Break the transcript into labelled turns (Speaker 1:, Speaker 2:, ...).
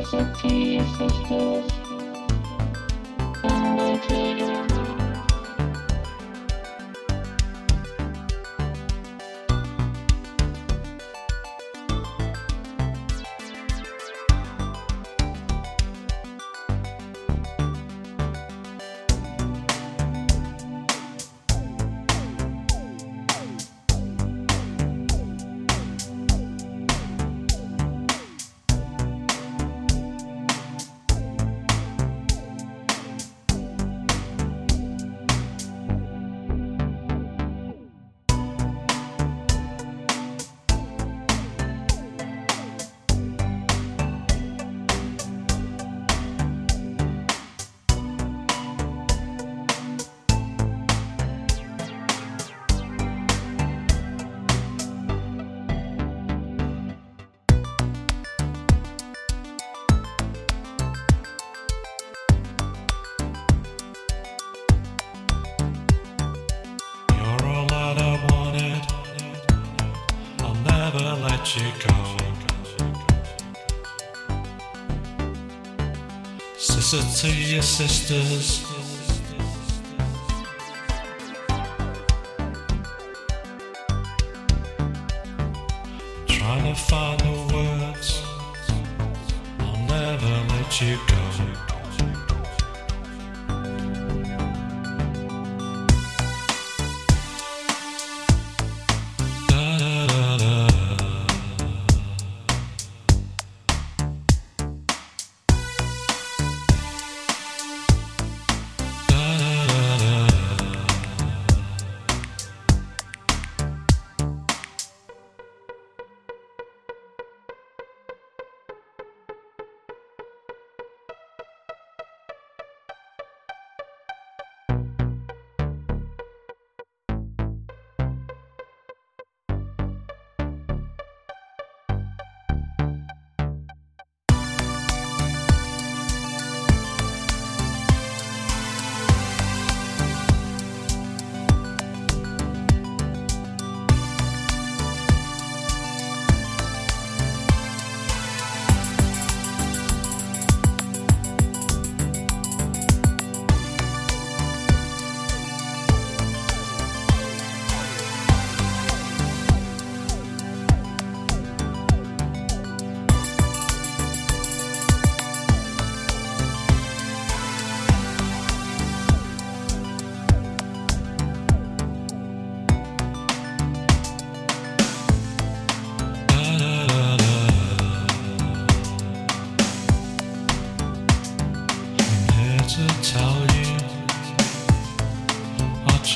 Speaker 1: You're let. Sister to your sisters. Trying to find the words. I'll never let you go. I'm here to tell you what